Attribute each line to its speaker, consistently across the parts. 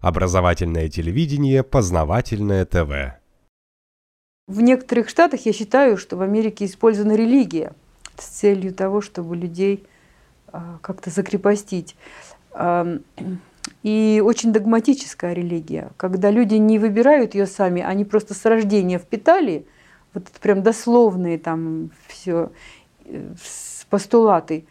Speaker 1: Образовательное телевидение, познавательное ТВ.
Speaker 2: В некоторых штатах я считаю, что в Америке использована религия с целью того, чтобы людей а, как-то закрепостить. И очень догматическая религия, когда люди не выбирают ее сами, они просто с рождения впитали, вот прям дословные там все э, постулаты.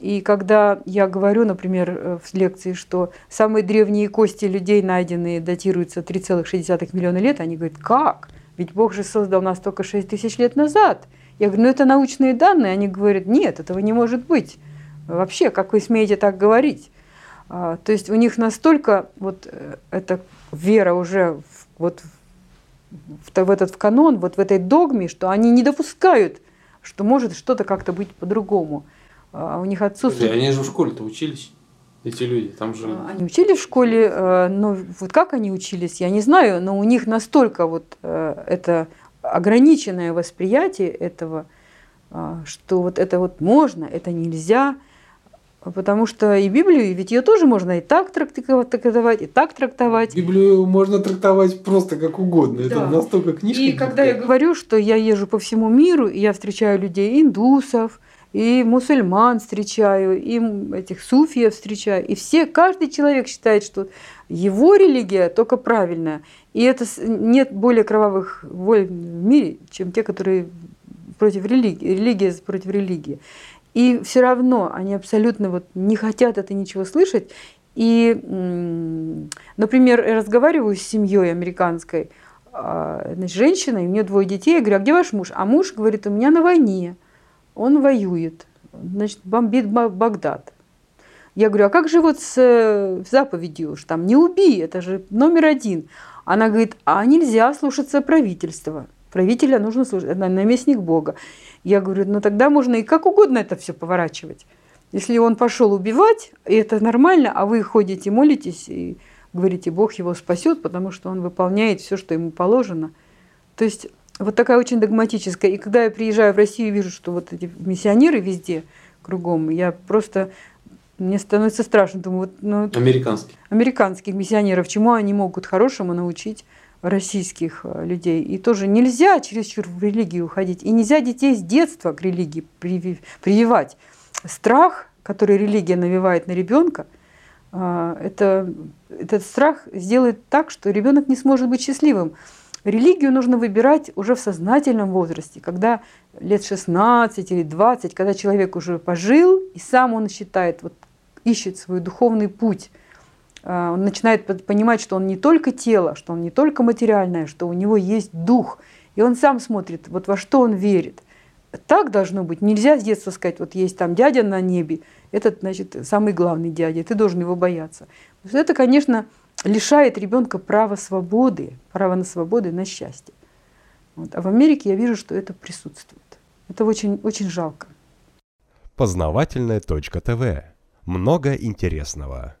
Speaker 2: И когда я говорю, например, э, в лекции, что самые древние кости людей найденные датируются 3,6 миллиона лет, они говорят, как? Ведь Бог же создал нас только 6 тысяч лет назад. Я говорю, ну это научные данные. Они говорят, нет, этого не может быть. Вообще, как вы смеете так говорить? А, то есть у них настолько вот э, эта вера уже в, вот в, в этот в канон, вот в этой догме, что они не допускают, что может что-то как-то быть по-другому. А у них отсутствует...
Speaker 3: Они же в школе-то учились, эти люди, там же...
Speaker 2: А, они учились в школе, э, но вот как они учились, я не знаю, но у них настолько вот э, это ограниченное восприятие этого, что вот это вот можно, это нельзя – Потому что и Библию, ведь ее тоже можно и так трактовать, и так трактовать.
Speaker 3: Библию можно трактовать просто как угодно. Да. Это настолько книжка.
Speaker 2: И когда я говорю, что я езжу по всему миру, и я встречаю людей индусов, и мусульман встречаю, и этих суфиев встречаю, и все, каждый человек считает, что его религия только правильная. И это нет более кровавых войн в мире, чем те, которые против религии, религия против религии. И все равно они абсолютно вот не хотят это ничего слышать. И, например, я разговариваю с семьей американской, а, значит, женщиной, у нее двое детей, я говорю, а где ваш муж? А муж говорит, у меня на войне, он воюет, значит, бомбит Багдад. Я говорю, а как же вот с э, заповедью, что там не убей, это же номер один. Она говорит, а нельзя слушаться правительства. Правителя нужно слушать, наместник Бога. Я говорю, ну тогда можно и как угодно это все поворачивать. Если он пошел убивать, и это нормально, а вы ходите, молитесь и говорите, Бог его спасет, потому что он выполняет все, что ему положено. То есть вот такая очень догматическая. И когда я приезжаю в Россию и вижу, что вот эти миссионеры везде кругом, я просто мне становится страшно. Думаю, вот,
Speaker 3: ну, американских.
Speaker 2: Американских миссионеров, чему они могут хорошему научить российских э, людей. И тоже нельзя чересчур в религию уходить. И нельзя детей с детства к религии прививать. Страх, который религия навевает на ребенка, э, это, этот страх сделает так, что ребенок не сможет быть счастливым. Религию нужно выбирать уже в сознательном возрасте, когда лет 16 или 20, когда человек уже пожил, и сам он считает, вот, ищет свой духовный путь – а, он начинает понимать, что он не только тело, что он не только материальное, что у него есть дух. И он сам смотрит, вот во что он верит. Так должно быть. Нельзя с детства сказать, вот есть там дядя на небе, этот, значит, самый главный дядя, ты должен его бояться. Это, конечно, лишает ребенка права свободы, права на свободу и на счастье. Вот. А в Америке я вижу, что это присутствует. Это очень, очень жалко.
Speaker 1: Познавательная точка ТВ. Много интересного.